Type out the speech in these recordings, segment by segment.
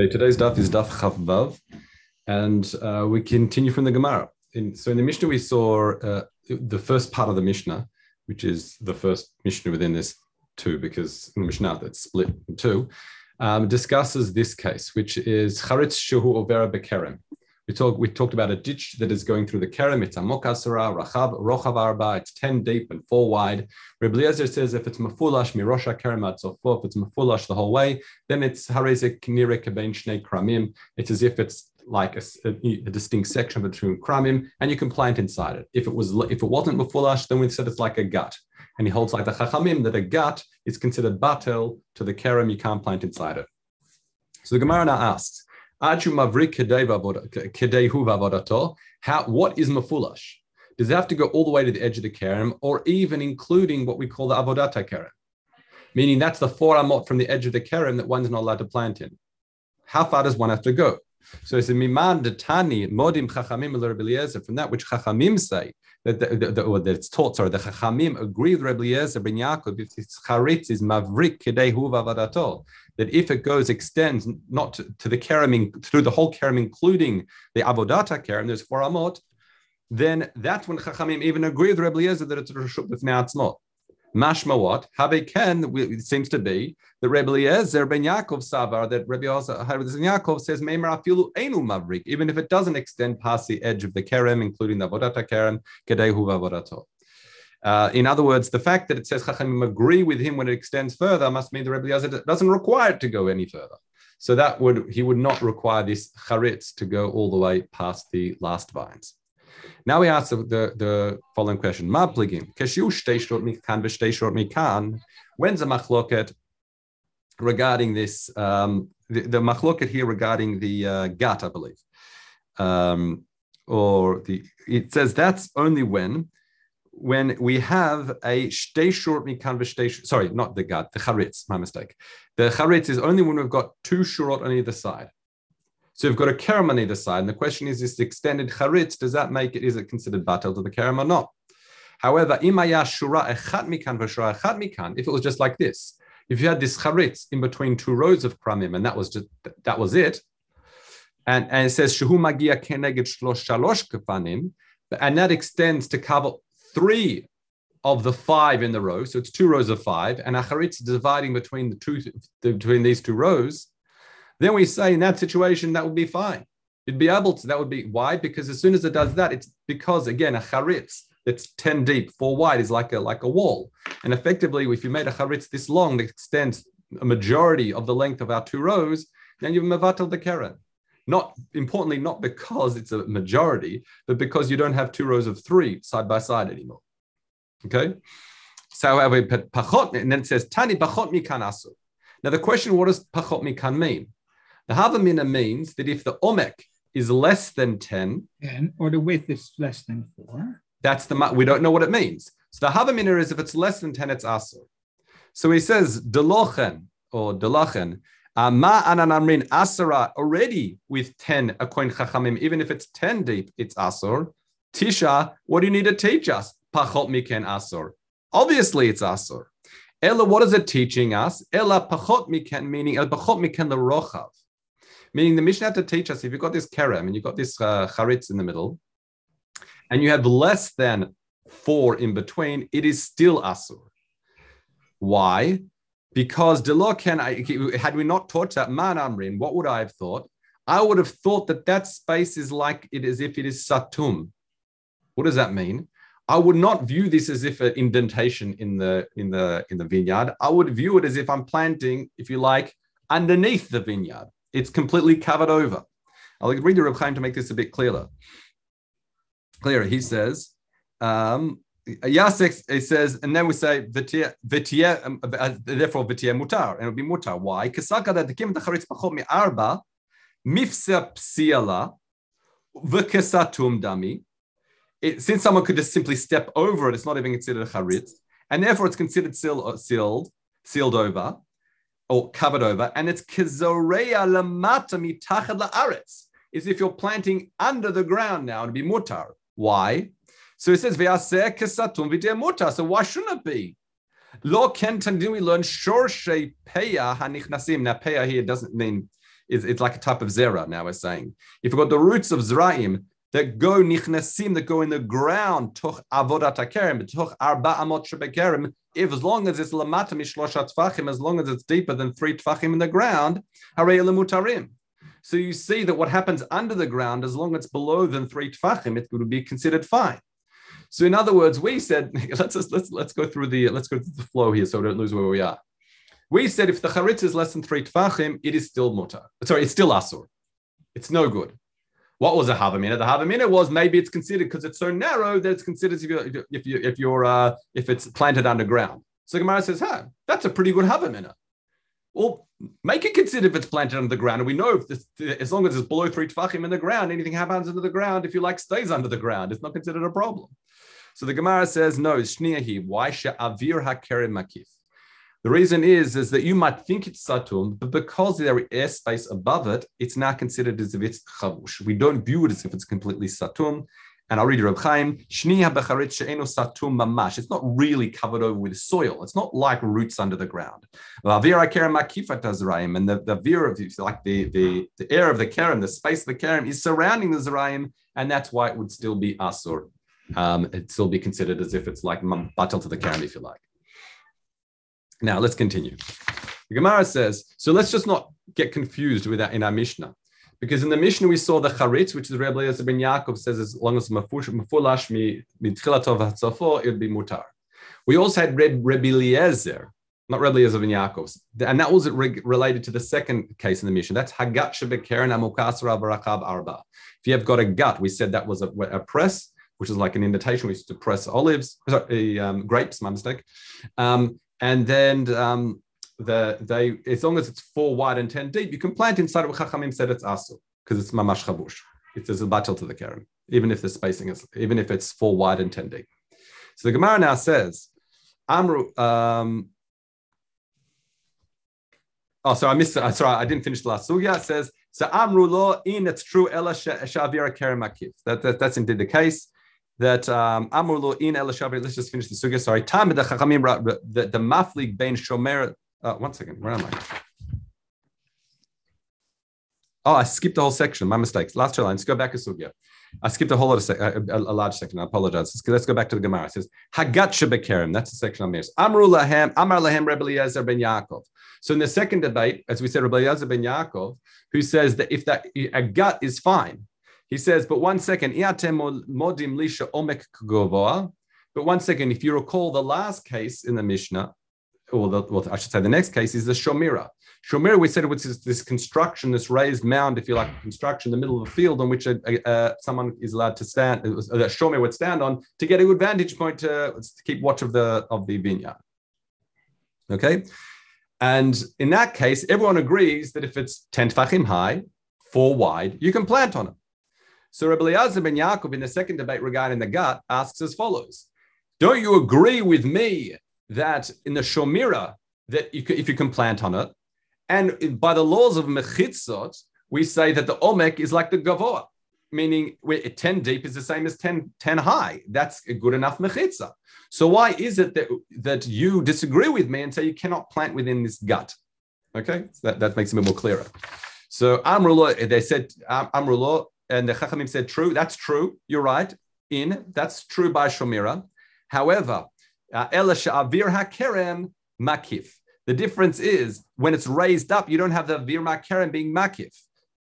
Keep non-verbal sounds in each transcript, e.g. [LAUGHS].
Okay, today's daf is daf Chaf Vav, and uh, we continue from the Gemara. In, so in the Mishnah, we saw uh, the first part of the Mishnah, which is the first Mishnah within this two, because in the Mishnah that's split in two, um, discusses this case, which is Charitz Shuhu Overa Bekerem. We, talk, we talked about a ditch that is going through the Kerem. It's a Mokasara, Rachab, Rochav Arba. It's 10 deep and 4 wide. Eliezer says if it's Mafulash, Mirosha Kerem, if it's Mafulash the whole way, then it's Harezek Nire Keben Shnei Kramim. It's as if it's like a, a, distinct section between kramim, and you can plant inside it. If it was if it wasn't mufulash, then we said it's like a gut. And he holds like the chachamim that a gut is considered batel to the kerem, you can't plant inside it. So the Gemara now asks, Achu. How? What is mafulash? Does it have to go all the way to the edge of the kerem, or even including what we call the avodata kerem? Meaning that's the four amot from the edge of the kerem that one's not allowed to plant in. How far does one have to go? So it's a miman detani modim chachamim from that which chachamim say that, the, the, the, that it's taught. Sorry, the chachamim agree with Rabbi Eliezer ben Yaakov if it's charitz is mavrik kedei huva vadato that if it goes extends not to, to the kerem through the whole kerem, including the avodata kerem, there's four amot, then that's when chachamim even agree with Rabbi Eliezer that it's reshut b'fnei atzmot. Mashma what? Ken, it seems to be that Rebbe Eliezer ben Yaakov Savar, that Rebbe Yaakov says, Meimer afilu enu mavrik, even if it doesn't extend past the edge of the kerem, including the vodata kerem, kedehu vavodato. Uh, in other words, the fact that it says Chachamim agree with him when it extends further must mean the Rebbe Eliezer doesn't require it to go any further. So that would he would not require this charitz to go all the way past the last vines. Now we ask the, the, the following question. Ma pligim, keshu shteishot mikan v'shteishot mikan. When's a machloket regarding this? Um, the, the machloket here regarding the uh, gut, I believe. Um, or the it says that's only when when we have a shtei short mikan v'shtei sorry, not the gut, the charitz, my mistake. The charitz is only when we've got two shurot on either side. So you've got a kerem on either side. And the question is, is this extended charitz, does that make it, is it considered batel to the kerem or not? However, shura echat mikan v'shura mikan, if it was just like this, if you had this charitz in between two rows of kramim, and that was just, that was it, and, and it says, shehu magia keneged shlosh shalosh kefanim, and that extends to cover three of the five in the row, so it's two rows of five, and a charitz dividing between the two between these two rows, then we say in that situation that would be fine. You'd be able to. That would be why because as soon as it does that, it's because again a charitz that's ten deep, four wide is like a like a wall, and effectively, if you made a charitz this long that extends a majority of the length of our two rows, then you've mevatel the kerem. Not importantly, not because it's a majority, but because you don't have two rows of three side by side anymore. Okay. So, however, we put pachot, and then it says tani pachot mikan asu. Now, the question, what does pachot mikan mean? The Havamina means that if the Omek is less than 10, 10 or the width is less than 4, that's the, we don't know what it means. So the Havamina is if it's less than 10, it's Asur. So he says, Delochen or Delachen, ah, Ma ananamrin asara already with 10 a coin chachamim, even if it's 10 deep, it's asur. Tisha, what do you need to teach us? Pachot miken asur. Obviously, it's asur. Ella, what is it teaching us? Ella pachot miken, meaning el pachot miken the rochav. Meaning the Mishnah had to teach us if you've got this kerem and you've got this uh, in the middle, and you have less than four in between, it is still asur. Why? Because Delo can, had we not taught that man amrin, what would I have thought? I would have thought that that space is like it as if it is satum. What does that mean? I would not view this as if an indentation in the in the in the vineyard. I would view it as if I'm planting, if you like, underneath the vineyard. It's completely covered over. I'll read the Reb Chaim to make this a bit clearer. Clearer. He says, um, Yasek, it says, and then we say v'tiye, um, uh, therefore v'tiye mutar, and it'll be mutar. Why? Kesaka that the kim charitz pachot mi arba mifsa psiala v'kesatum dami. Since someone could just simply step over it, it's not even considered a charitz, and therefore it's considered sealed, sealed, sealed over or covered over, and it's kizoreya lamata mitachad laaretz. Is if you're planting under the ground now to be mutar. Why? So it says ve'aseh kesatum v'dei mutar. So why shouldn't it be? Lo kentan. Didn't we learn shorshe peya hanichnasim? Now peya here doesn't mean is it's like a type of zera. Now we're saying if we've got the roots of zraim that go nichnasim that go in the ground toch avodat akerim toch arba amot shebekerim. If as long as it's lamata mishloshat tfachim, as long as it's deeper than three tfachim in the ground, harei lemutarim. So you see that what happens under the ground, as long as it's below than three tfachim, it would be considered fine. So in other words, we said [LAUGHS] let's just, let's let's go through the let's go through the flow here so we don't lose where we are. We said if the charitz is less than three tfachim, it is still mutar. Sorry, it's still asur. It's no good. What was a havamina? The havamina was maybe it's considered because it's so narrow that it's considered if you if you if you're uh, if it's planted underground. So Gemara says, "Huh, that's a pretty good havamina." Well, make it consider if it's planted under the ground. And we know if this, as long as it's below three tefachim in the ground, anything happens under the ground, if you like, stays under the ground. It's not considered a problem. So the Gemara says, no, shniyahi. Why avir hakerim makif? The reason is, is that you might think it's satum, but because there is airspace above it, it's now considered as if it's chavush. We don't view it as if it's completely satum. And I'll read Reb Chaim. satum mamash. It's not really covered over with soil. It's not like roots under the ground. And the, the veer of like the, the, the air of the kerem, the space of the kerem is surrounding the zerayim, and that's why it would still be asur. Um, it'd still be considered as if it's like batel to the kerem, if you like. Now let's continue. The Gemara says, so let's just not get confused with that in our Mishnah. Because in the Mishnah we saw the charitz, which is Rebbe Eliezer ben Yaakov says as long as mafulash mi mitchilatov hatzafo, it would be mutar. We also had Reb, Rebbe Eliezer, not Rebbe Eliezer ben Yaakov, and that was related to the second case in the Mishnah. That's hagat shebekerem amukasra barakab arba. If you have got a gut, we said that was a, a press, which is like an indentation. We used to press olives, sorry, um, grapes, my mistake. Um, and then um, the they as long as it's four wide and ten deep, you can plant inside of Chachamim said it's asu because it's mamash chabush. It's a batel to the kerem, even if the spacing is even if it's four wide and ten deep. So the Gemara now says, Amru. Um, oh, sorry, I missed it. Sorry, I didn't finish the last sugya. It says so Amru lo in it's true ela shavira kerem makif. That, that that's indeed the case that um, lo in el Let's just finish the sugya. Sorry, time the chachamim the the maflig bein shomer uh, one second, where am I? Oh, I skipped the whole section. My mistake. Last two lines. Go back to Sugya. I skipped a whole lot of a, a, a, large section. I apologize. Let's, go back to the Gemara. It says Hagat shebekerim. That's the section I'm missed. Amru lahem Amar lahem Rebbe Eliezer ben Yaakov. So in the second debate, as we said, Rebbe Eliezer ben Yaakov, who says that if that a gut is fine, he says, but one second, modim lisha omek But one second, if you recall the last case in the Mishnah, or the, well, I should say the next case is the Shomira. Shomira, we said it was this, construction, this raised mound, if you like, construction in the middle of a field on which a, a, someone is allowed to stand, a Shomir would stand on to get a good vantage point to, to keep watch of the of the vineyard. Okay, and in that case, everyone agrees that if it's ten tefachim high, four wide, you can plant on it. So Rabbi Eliezer ben Yaakov in the second debate regarding the gut asks as follows: Don't you agree with me that in the Shomira, that you can, if you can plant on it, and by the laws of Mechitzot, we say that the Omek is like the Gavoa, meaning 10 deep is the same as 10, 10 high. That's a good enough Mechitza. So why is it that, that you disagree with me and say you cannot plant within this gut? Okay, so that, that makes it a bit more clearer. So Amrullah, they said Amrullah, and the Chachamim said, true, that's true, you're right, in, that's true by Shomira. However, uh, hakerem makif. The difference is when it's raised up, you don't have the vir makerem being makif,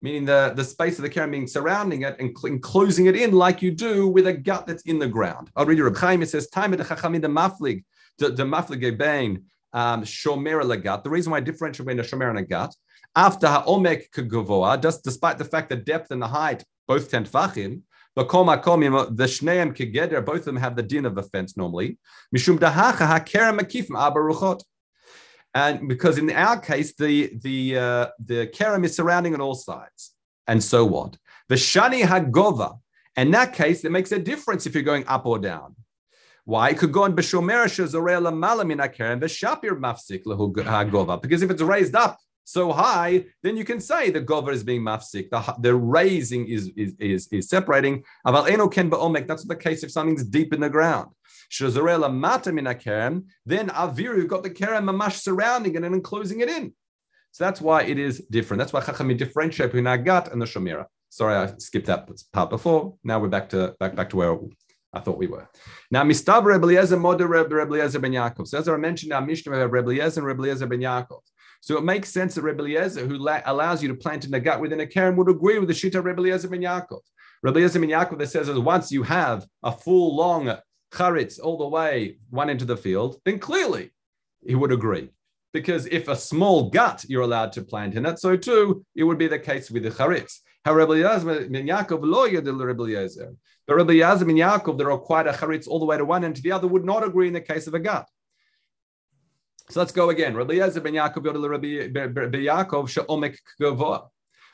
meaning the, the space of the kerem being surrounding it and closing it in like you do with a gut that's in the ground. I'll read you Reb Chaim. It says, "Time the chachamim the maflig, the maflig um, shomer legat." The reason why I differentiate between a shomer and a gut after ha'omek kagavoa, just despite the fact that depth and the height both ten tefachim, the shneim kegeder, both of them have the din of offense normally. Mishum dahacha hakerem makifim abaruchot. And because in our case, the the uh, the kerem is surrounding on all sides, and so what? The shani hagova. In that case, it makes a difference if you're going up or down. Why? It could go on b'shomer shezorei lamala min hakerem v'shapir mafsik hagova. Because if it's raised up, so high, then you can say the gover is being mafsik. The, the raising is, is, is, is separating. Aval eno ken ba'omek. That's the case if something's deep in the ground. Shazarela mata min then avir, you've got the kerem mamash surrounding it and enclosing it in. So that's why it is different. That's why Chachamim differentiate between Agat and the Shomira. Sorry, I skipped that part before. Now we're back to back back to where I thought we were. Now, Mistav Rebbe Eliezer Moder Rebbe Ben Yaakov. So as I mentioned, our Mishnah we have Rebbe and Ben Yaakov. So it makes sense that Rebbe Eliezer, who la- allows you to plant in the gut within a kerem, would agree with the Shita Rebbe Eliezer Ben Yaakov. Rebbe Eliezer Ben Yaakov that says that once you have a full long charitz all the way one into the field, then clearly he would agree. Because if a small gut you're allowed to plant in it, so too it would be the case with the charitz. But Rebbe Eliezer Ben Yaakov that required a charitz all the way to one end to the other would not agree in the case of a gut. So let's go again. Rabbi Yezer ben Yaakov yodel Rabbi Yaakov she'omek gavoa.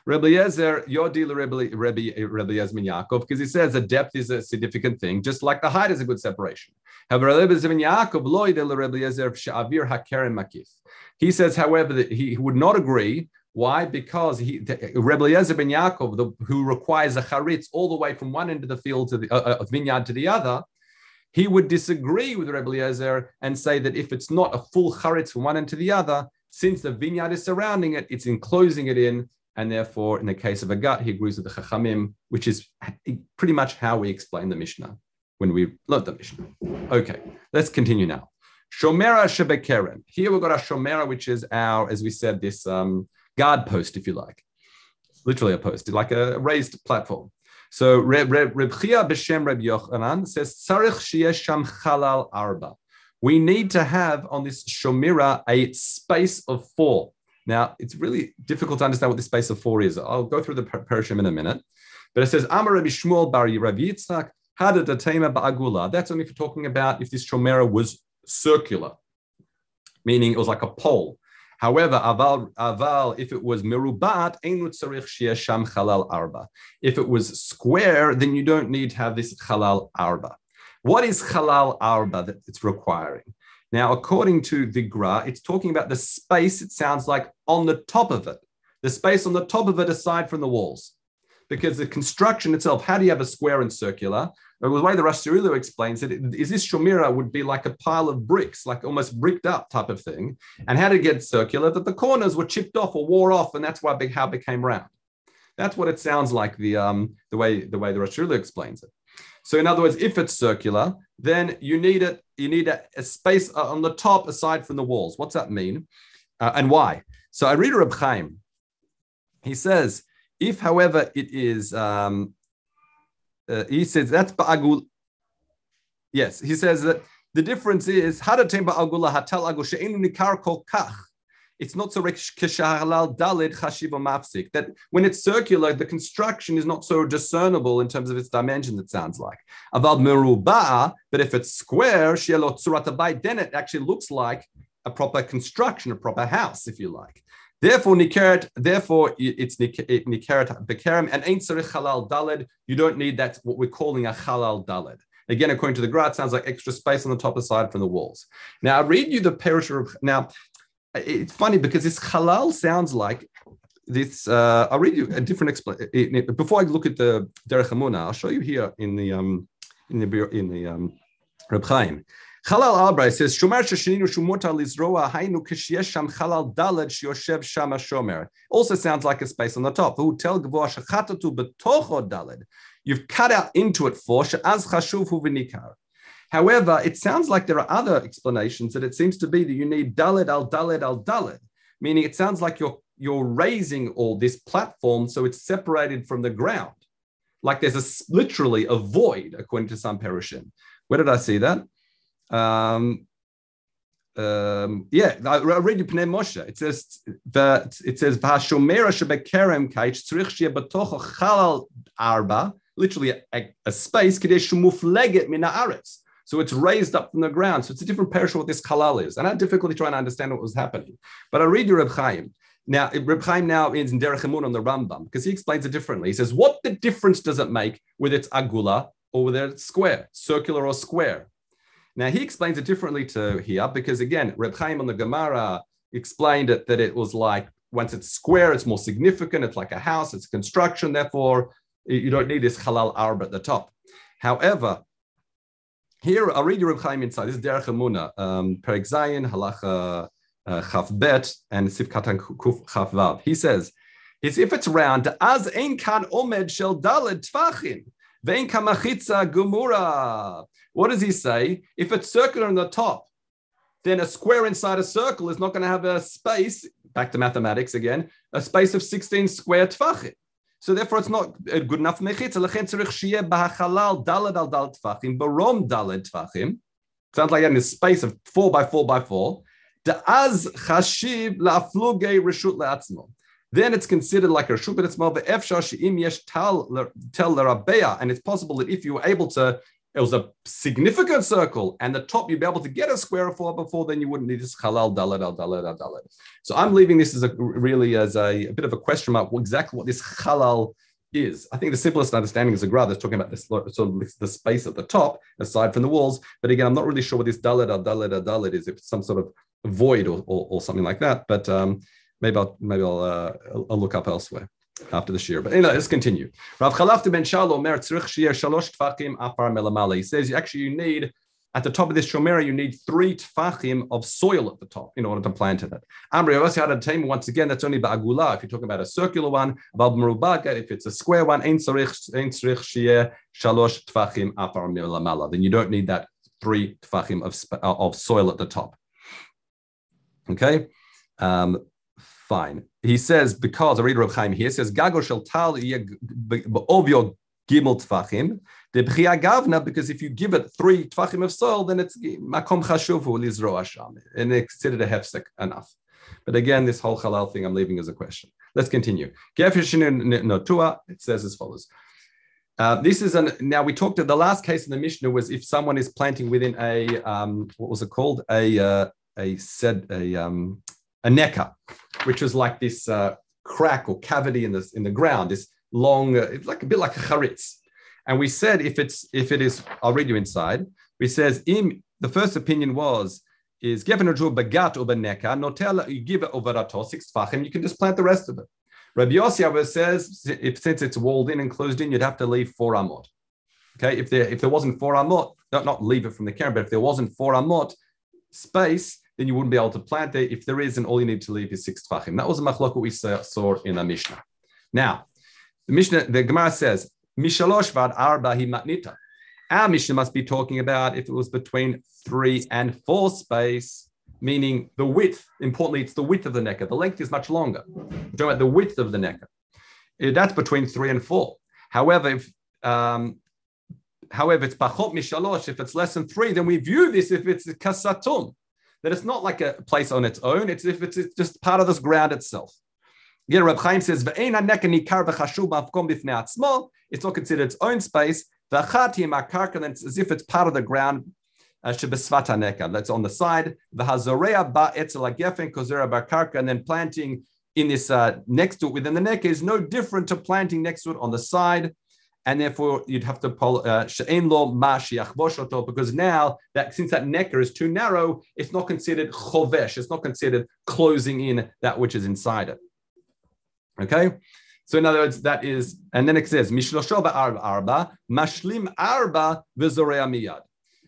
Rabbi Yezer yodil Rabbi Rabbi Yezer ben Yaakov because he says the depth is a significant thing, just like the height is a good separation. However, Rabbi Yezer ben Yaakov lo yodil Rabbi Yezer she'avir hakerem makif. He says, however, that he would not agree. Why? Because he, Rebbe Eliezer ben Yaakov, the, who requires a charitz all the way from one end of the field to the uh, uh, vineyard to the other, he would disagree with Rebbe Eliezer and say that if it's not a full charitz from one end to the other, since the vineyard is surrounding it, it's enclosing it in, and therefore, in the case of a gut, he agrees with the Chachamim, which is pretty much how we explain the Mishnah when we learned the Mishnah. Okay, let's continue now. Shomera Shebekerem. Here we've got our Shomera, which is our, as we said, this um, guard post, if you like. Literally a post, like a raised platform. So Reb, Chia B'Shem Reb Yochanan says, Tzarich sheyesh sham chalal arba. We need to have on this Shomira a space of four. Now, it's really difficult to understand what the space of four is. I'll go through the perushim in a minute. But it says, Amar Rabbi Shmuel Bar Rav Yitzchak, Hada Datema Ba'agula. That's only for talking about if this shomira was circular, meaning it was like a pole. However, aval, aval, if it was merubat, sham chalal arba. If it was square, then you don't need to have this chalal arba. What is chalal arba that it's requiring? Now, according to the Gra, it's talking about the space, it sounds like, on the top of it. The space on the top of it aside from the walls. Because the construction itself, how do you have a square and circular? the way the Rashiru explains it, is this Shomira would be like a pile of bricks, like almost bricked up type of thing. And how it get circular? That the corners were chipped off or wore off, and that's why big how became round. That's what it sounds like the um, the way the way the explains it. So in other words, if it's circular, then you need it. You need a, a space uh, on the top aside from the walls. What's that mean, uh, and why? So I read Reb Chaim. He says, if, however, it is um, uh, he says that's ba'agul. Yes, he says that the difference is hadatem ba'agula hatal agul she'enu nikar kol kach. It's not so kishalal dalid chashiva mafsik. That when it's circular, the construction is not so discernible in terms of its dimension. It sounds like aval meruba, but if it's square, shielo tzurat then it actually looks like a proper construction, a proper house, if you like. Therefore, nikeret, therefore it's nikeret bekerem and ain't sarich halal daled. You don't need that what we're calling a halal daled. Again, according to the Gra, it sounds like extra space on the top aside from the walls. Now, I read you the parish of now. It's funny because this halal sounds like this. Uh, I'll read you a different explanation before I look at the Derech Emuna. I'll show you here in the um, in the in the um, Reb Chaim. Chalal Albray says, Shomer sheshininu shumota lizroa hainu kishiyesh sham chalal daled shioshev shama shomer. Also sounds like a space on the top. Who tell gavoa shachatatu betocho daled. You've cut out into it for she'az chashuv hu v'nikar. However, it sounds like there are other explanations that it seems to be that you need daled al daled al daled, meaning it sounds like you're you're raising all this platform so it's separated from the ground. Like there's a literally a void, according to some Perushim. Where did I see that? Um, um, yeah, I read you Pnei Moshe. It says that it says V'hashomera shebekerem kaich tzrich shia batocho chalal arba, literally a, a space kadesh mufleget min haaretz. So it's raised up from the ground. So it's a different parish what this halal is. And I had difficulty trying to understand what was happening. But I read you Reb Chaim. Now, Reb Chaim now is in Derech on the Rambam because he explains it differently. He says, what the difference does it make whether it's agula or whether it's square, circular or square? Now he explains it differently to here because again, Reb Chaim on the Gemara explained it that it was like once it's square, it's more significant. It's like a house, it's construction. Therefore, you don't need this halal arb at the top. However, here I'll read you Reb Chaim inside. This is Derech Emuna, um, Perek Zayin, Halacha uh, Chaf Bet and Sif Katan Kuf Chaf Vav. He says, is if it's round, as ein kan omed shel daled tfachim, vein kamachitza gumura. What does he say? If it's circular on the top, then a square inside a circle is not going to have a space, back to mathematics again, a space of 16 square tfachim. So therefore, it's not good enough mechitza. Lechem tzarich shiyeh b'hachalal daled al dal tfachim, barom daled tfachim. Sounds like in a space of four by four by four. Da'az chashiv la'afluge reshut le'atzmo then it's considered like a reshut b'etzma ve'efshar she'im yesh tal tel l'rabeya, and it's possible that if you were able to, it was a significant circle, and the top you'd be able to get a square of four before, then you wouldn't need this halal dalad al dalad al dalad. So I'm leaving this as a really as a, a bit of a question mark exactly what this halal is. I think the simplest understanding is a graph that's talking about this sort of the space at the top, aside from the walls. But again, I'm not really sure what this dalad al dalad al dalad is, if it's some sort of void or, or, or something like that. But um, maybe I'll maybe I'll, uh, I'll look up elsewhere after this year. But anyway, let's continue. Rav Chalafti ben Shalom. He says actually you need at the top of this shomera, you need three tfachim of soil at the top in order to plant in it. Amri also had a time once again that's only ba'agula. If you're talking about a circular one, if it's a square one, ein tzrich shier shalosh tfachim afar melamala. Then you don't need that three tfachim of of soil at the top. Okay. Um, fine. He says, because I read Rav Chaim here, says, Gago shel tal obvio gimel tfachim, the b'chia gavna, because if you give it three tfachim of soil, then it's makom chashuvu lizro asham, and it's considered a hefsek enough. But again, this whole halal thing I'm leaving as a question. Let's continue. notua, It says as follows. Uh, this is an now we talked the last case in the Mishnah was if someone is planting within a um, what was it called a uh, a said a um, a necker, which was like this uh, crack or cavity in the in the ground, this long, uh, it's like a bit like a charitz. And we said if it's if it is, I'll read you inside. We says im. The first opinion was is given a bagat over necker, notel you give it over a six tfachim, you can just plant the rest of it. Rabbi Yossi says if since it's walled in and closed in, you'd have to leave four amot. Okay, if there if there wasn't four amot, not, not leave it from the camera, but if there wasn't four amot space, then you wouldn't be able to plant there. If there is, then all you need to leave is six tfachim. That was a machlok we saw in the Mishnah. Now, the Mishnah, the Gemara says, Mishalosh vad arba matnita. Our Mishnah must be talking about if it was between three and four space, meaning the width. Importantly, it's the width of the necker. The length is much longer. We're talking about the width of the necker. Eh, that's between three and four. However, if um, however it's pachot mishalosh, if it's less than three, then we view this if it's kasatum that it's not like a place on its own. It's if it's, it's just part of this ground itself. Again, Reb Chaim says, it's not considered its own space. Then it's as if it's part of the ground. Uh, that's on the side. And then planting in this uh, next to it within the neck is no different to planting next to it on the side and therefore you'd have to uh, lo because now that since that necker is too narrow, it's not considered chovesh. It's not considered closing in that which is inside it. Okay. So in other words, that is, and then it says mishloshoba arba arba mashlim arba v'zorea miyad.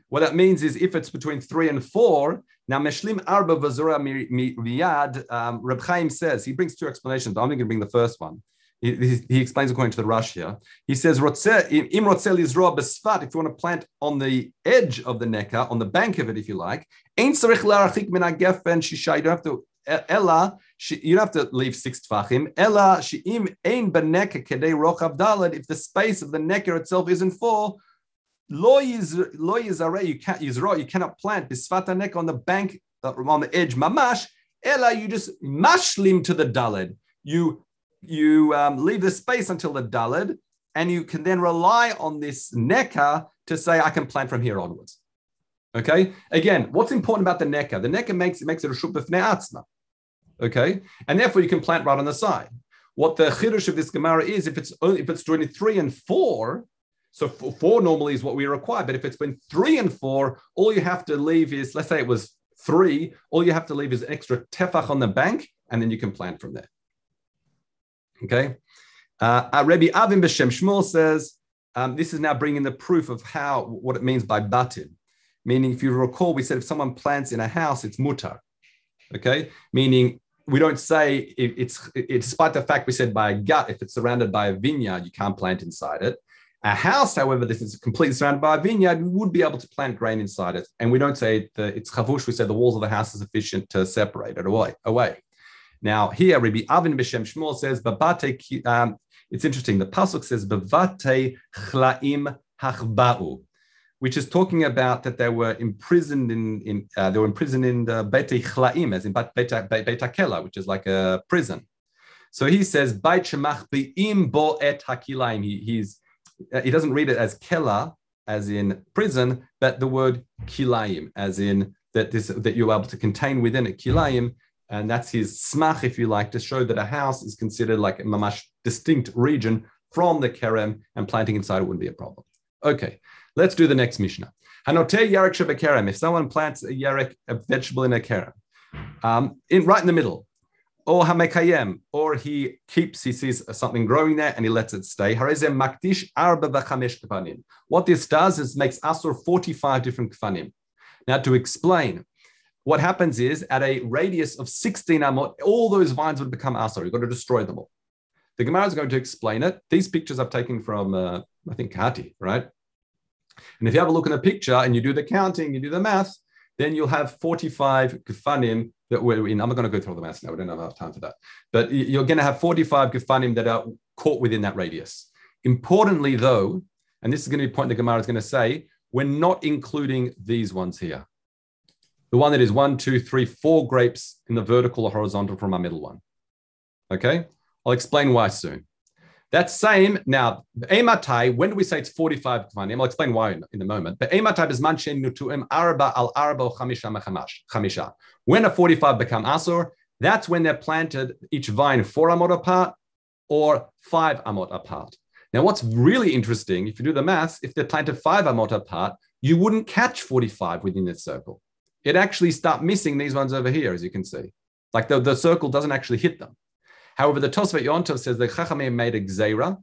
What that means is if it's between three and four, now meshlim arba v'zorea miyad. Um, Reb Chaim says he brings two explanations. I'm only going to bring the first one. He, he, explains according to the Rash here. He says, im rotsel is roa b'svat. if you want to plant on the edge of the necker, on the bank of it, if you like, you don't have to Ella, you don't have to leave six tfachim. Ella, she'im ein beneka kedei rochav dalad. If the space of the necker itself isn't full, lo yizare, you can't yizro, you cannot plant bisfata neck on the bank uh, on the edge mamash. Ella, you just mashlim to the dalad. You you um, leave the space until the dalid, and you can then rely on this necker to say, I can plant from here onwards. Okay. Again, what's important about the necker? The necker makes it makes it a shubifne atzma. Okay, and therefore you can plant right on the side. What the chiddush of this gemara is, if it's only, if it's joining three and four, so four normally is what we require. But if it's been three and four, all you have to leave is, let's say it was three, all you have to leave is an extra tefach on the bank, and then you can plant from there. Okay. Uh, Rabbi Avin B'Shem Shmuel says, um, this is now bringing the proof of how, what it means by batin. Meaning, if you recall, we said if someone plants in a house, it's mutar. Okay, meaning we don't say it, it's, it's despite the fact we said by a gut, if it's surrounded by a vineyard, you can't plant inside it. A house, however, this is completely surrounded by a vineyard, we would be able to plant grain inside it. And we don't say the, it's chavush, we say the walls of the house are sufficient to separate it away. away. Now, here, Rabbi Avin B'Shem Shmuel says, um, it's interesting. The pasuk says, "Bavate chlaim hachba'u," which is talking about that they were imprisoned in, in uh, they were imprisoned in the Beit Chlaim, as in Beit, Akela, which is like a prison. So he says, "Beit shemach be'im bo et hakilaim." He, he's he doesn't read it as kela, as in prison, but the word kilaim, as in that this that you're able to contain within it kilaim, and that's his smach, if you like, to show that a house is considered like a mamash distinct region from the kerem, and planting inside it wouldn't be a problem. Okay, let's do the next Mishnah. Hanote yarek shebekerem. If someone plants a yarek, a vegetable in a kerem, um, in right in the middle, or hamekayem, or he keeps, he sees something growing there and he lets it stay. makdish arba kafanim. What this does is makes asur 45 different kafanim. Now, to explain, what happens is at a radius of 16 amot, all those vines would become asur. You've got to destroy them all. The Gemara is going to explain it. These pictures I've taken from, uh, I think, Kati, right? And if you have a look in the picture and you do the counting, you do the math, then you'll have 45 gefanim that we're in. I'm not going to go through all the math now. We don't have enough time for that. But you're going to have 45 gefanim that are caught within that radius. Importantly, though, and this is going to be a point the Gemara is going to say, we're not including these ones here. The one that is one, two, three, four grapes in the vertical or horizontal from our middle one. Okay, I'll explain why soon. That same now, ematai. When do we say it's forty-five kvanim? I'll explain why in, in a moment. But ematai is manchin nutuim arba al arba chamisha chamisha. When a forty-five become asur, that's when they're planted each vine four amot apart or five amot apart. Now, what's really interesting, if you do the maths, if they're planted five amot apart, you wouldn't catch forty-five within this circle. It actually start missing these ones over here, as you can see. Like the, the circle doesn't actually hit them. However, the Tosfot Yontov says that Chachamim made a gzeira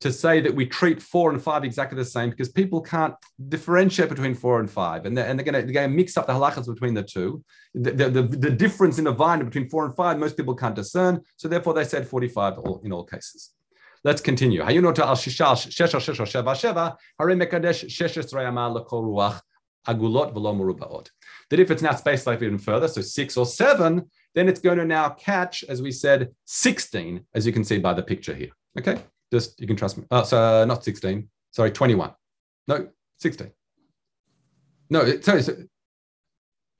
to say that we treat four and five exactly the same because people can't differentiate between four and five, and they're, and they're going to mix up the halachas between the two. The, the, the, the, difference in a vine between four and five, most people can't discern. So therefore, they said 45 in all cases. Let's continue. agulot That if it's now spaced like even further, so six or seven, then it's going to now catch, as we said, 16, as you can see by the picture here. Okay, just you can trust me. Oh, so uh, not 16, sorry, 21. No, 16. No, sorry, so,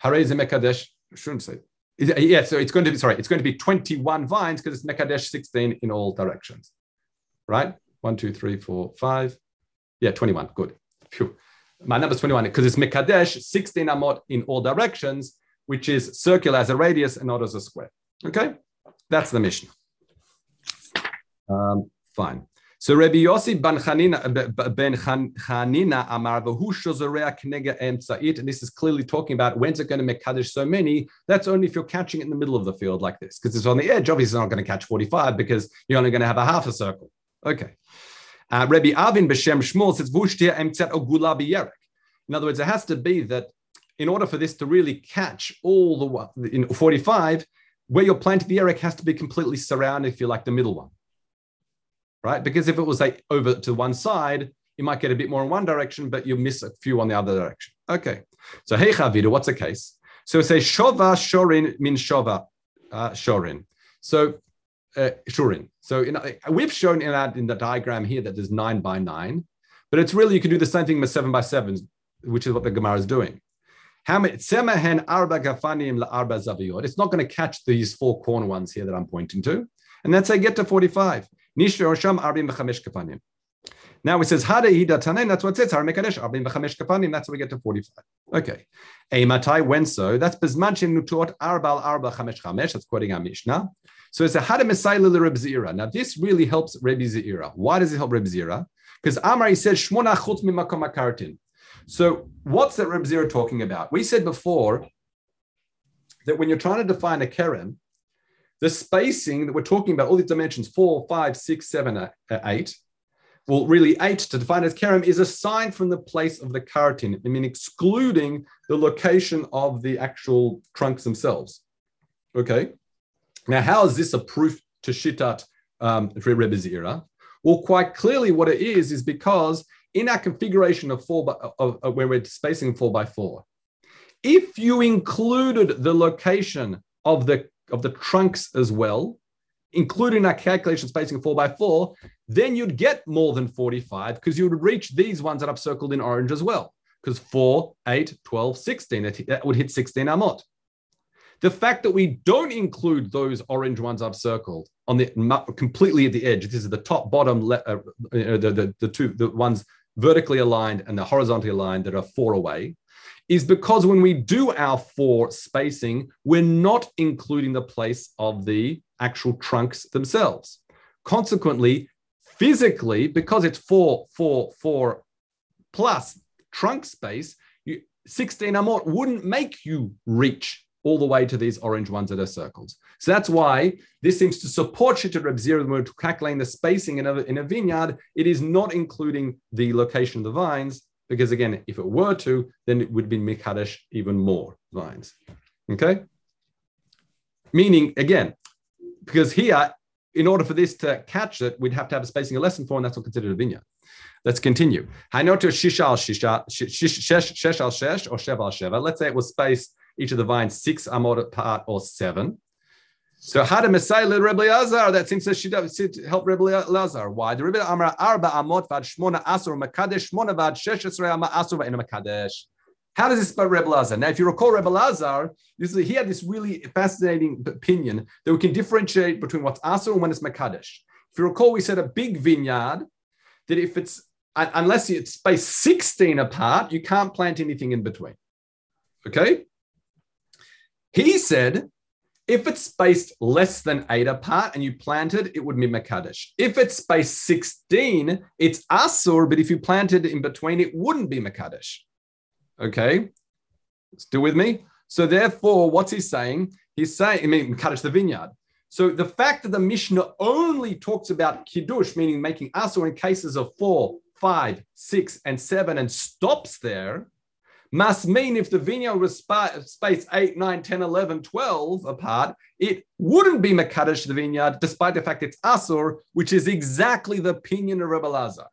Harez Mekadesh, shouldn't say. Yeah, so it's going to be, sorry, it's going to be 21 vines because it's Mekadesh 16 in all directions, right? One, two, three, four, five. Yeah, 21, good. Phew. My number is 21 because it's Mekadesh 16 amot in all directions which is circular as a radius and not as a square. Okay, that's the Mishnah. Um, fine. So Rabbi Yossi ben Chanina ben Chanina Amar knega emtzait, and this is clearly talking about when's it going to make kaddish so many. That's only if you're catching it in the middle of the field like this, because it's on the edge. Obviously, not going to catch 45 because you're only going to have a half a circle. Okay. Uh, Rabbi Avin b'Shem Shmuel says vushtia emtzat ogula b'yerek. In other words, it has to be that in order for this to really catch all the in 45, where you're planting the yerek has to be completely surrounded, if you like, the middle one. Right? Because if it was like over to one side, you might get a bit more in one direction, but you miss a few on the other direction. Okay. So hey Chavida, what's the case? So it says Shova Shorin min Shova uh, Shorin. So uh, Shurin. So in, we've shown in that in the diagram here that there's nine by nine, but it's really you can do the same thing with seven by sevens, which is what the Gemara is doing. It's not going to catch these four corner ones here that I'm pointing to. And that's how I get to 45. Now it says, that's what it says, that's how we get to 45. Okay. When so? That's Arbal Arba that's quoting our Mishnah. So it's a Hada Mesaila Reb Zira. Now this really helps Rebbe Zira. Why does it help Rebbe Zira? Because Amar, he says, Shmona Chutz Mimakom Akartin. So, what's that Reb Zira talking about? We said before that when you're trying to define a kerem, the spacing that we're talking about, all these dimensions, four, five, six, seven, uh, well, really eight to define as kerem is assigned from the place of the karatin. I mean, excluding the location of the actual trunks themselves. Okay. Now, how is this a proof to Shitat um, Rebbe Zira? Well, quite clearly, what it is is because in our configuration of four by, of, of, where we're spacing four by four, if you included the location of the of the trunks as well, including our calculation spacing four by four, then you'd get more than 45 because you would reach these ones that I've circled in orange as well. Because 4, 8, 12, 16, that would hit 16 amot. The fact that we don't include those orange ones I've circled on the completely at the edge, this is the top, bottom, uh, uh, the, the, the two, the ones vertically aligned and the horizontally aligned that are four away, is because when we do our four spacing, we're not including the place of the actual trunks themselves. Consequently, physically, because it's four, four, four plus trunk space, you, 16 or more wouldn't make you reach all the way to these orange ones that are circles. So that's why this seems to support Shita Reb Zira when we're calculating the spacing in a, in a vineyard. It is not including the location of the vines, because again, if it were to, then it would be Mikadesh even more vines. Okay? Meaning, again, because here, in order for this to catch it, we'd have to have a spacing of less than four, and that's not considered a vineyard. Let's continue. Hainoto shishal shisha, shesh al shesh, or shev al sheva. Let's say it was spaced each of the vines six amot apart or seven. So how to Messiah Rebbe Lazar? That seems does help Rebbe Lazar. Why? The Rebbe Amra Arba Amot Vad Shmona Asur Makadesh Shmona Vad Shesh Esrei Ama Asur Va'ina Makadesh. How does this about Rebbe Lazar? Now, if you recall Rebbe Lazar, he had this really fascinating opinion that we can differentiate between what's Asur and when it's Makadesh. If you recall, we said a big vineyard that if it's unless it's spaced 16 apart, you can't plant anything in between. Okay? He said if it's spaced less than eight apart and you planted, it would be Makadish. If it's spaced 16, it's Asur, but if you planted in between, it wouldn't be Makadish. Okay, still with me? So therefore, what's he saying? He's saying, I mean, Makadish the vineyard. So the fact that the Mishnah only talks about Kiddush, meaning making Asur in cases of four, five, six, and seven, and stops there, must mean if the vineyard was spaced 8, 9, 10, 11, 12 apart, it wouldn't be Makadish the vineyard, despite the fact it's Asur, which is exactly the opinion of Rebbe Lazar.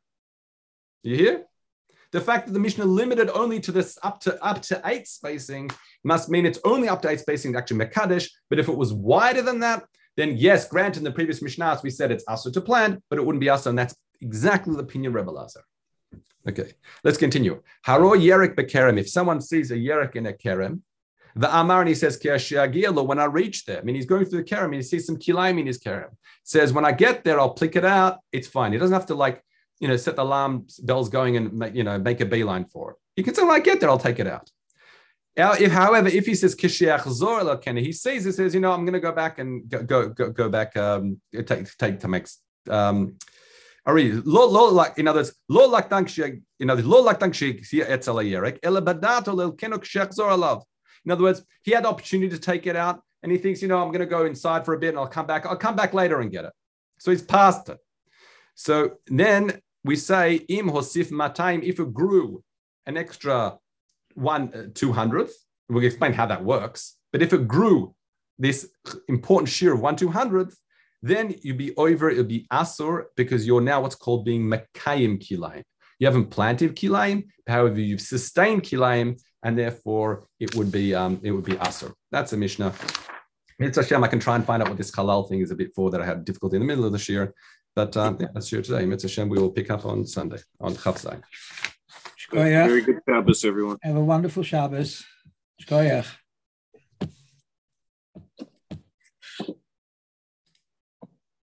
You hear? The fact that the Mishnah limited only to this up to up to eight spacing must mean it's only up to eight spacing actually Makadish. But if it was wider than that, then yes, granted, in the previous Mishnahs, we said it's Asur to plant, but it wouldn't be Asur, and that's exactly the opinion of Rebbe Lazar. Okay, let's continue. Haro yerek bekerem. If someone sees a yerek in a kerem, the Amar and he says, when I reach there, I mean, he's going through the kerem and he sees some kilaim in his kerem. Says, when I get there, I'll plick it out. It's fine. He doesn't have to like, you know, set the alarm bells going and you know, make a beeline for it. He can say, when I get there, I'll take it out. Now, if, however, if he says kishiach zor he says, he says, you know, I'm going to go back and go go go, go back, um, take take to make um, Ari, lo lo like in other words, lo laktank she in other lo laktank she etzel yerek ela badato lel kenok shechzor alav. In other words, he had the opportunity to take it out, and he thinks, you know, I'm going to go inside for a bit, and I'll come back. I'll come back later and get it. So he's past it. So then we say im hosif matayim if it grew an extra one uh, two hundredth. We'll explain how that works. But if it grew this important shear of one two hundredth, then you'd be over, it'll be asur because you're now what's called being makayim kilayim. You haven't planted kilayim, however, you've sustained kilayim, and therefore it would be um, it would be asur. That's a Mishnah. Mitzvah Hashem, I can try and find out what this halal thing is a bit for that I had difficulty in the middle of the year. But um, yeah, that's here today. Mitzvah Hashem, we will pick up on Sunday, on Chaf Zayin. Very good Shabbos, everyone. Have a wonderful Shabbos. Shkoyach.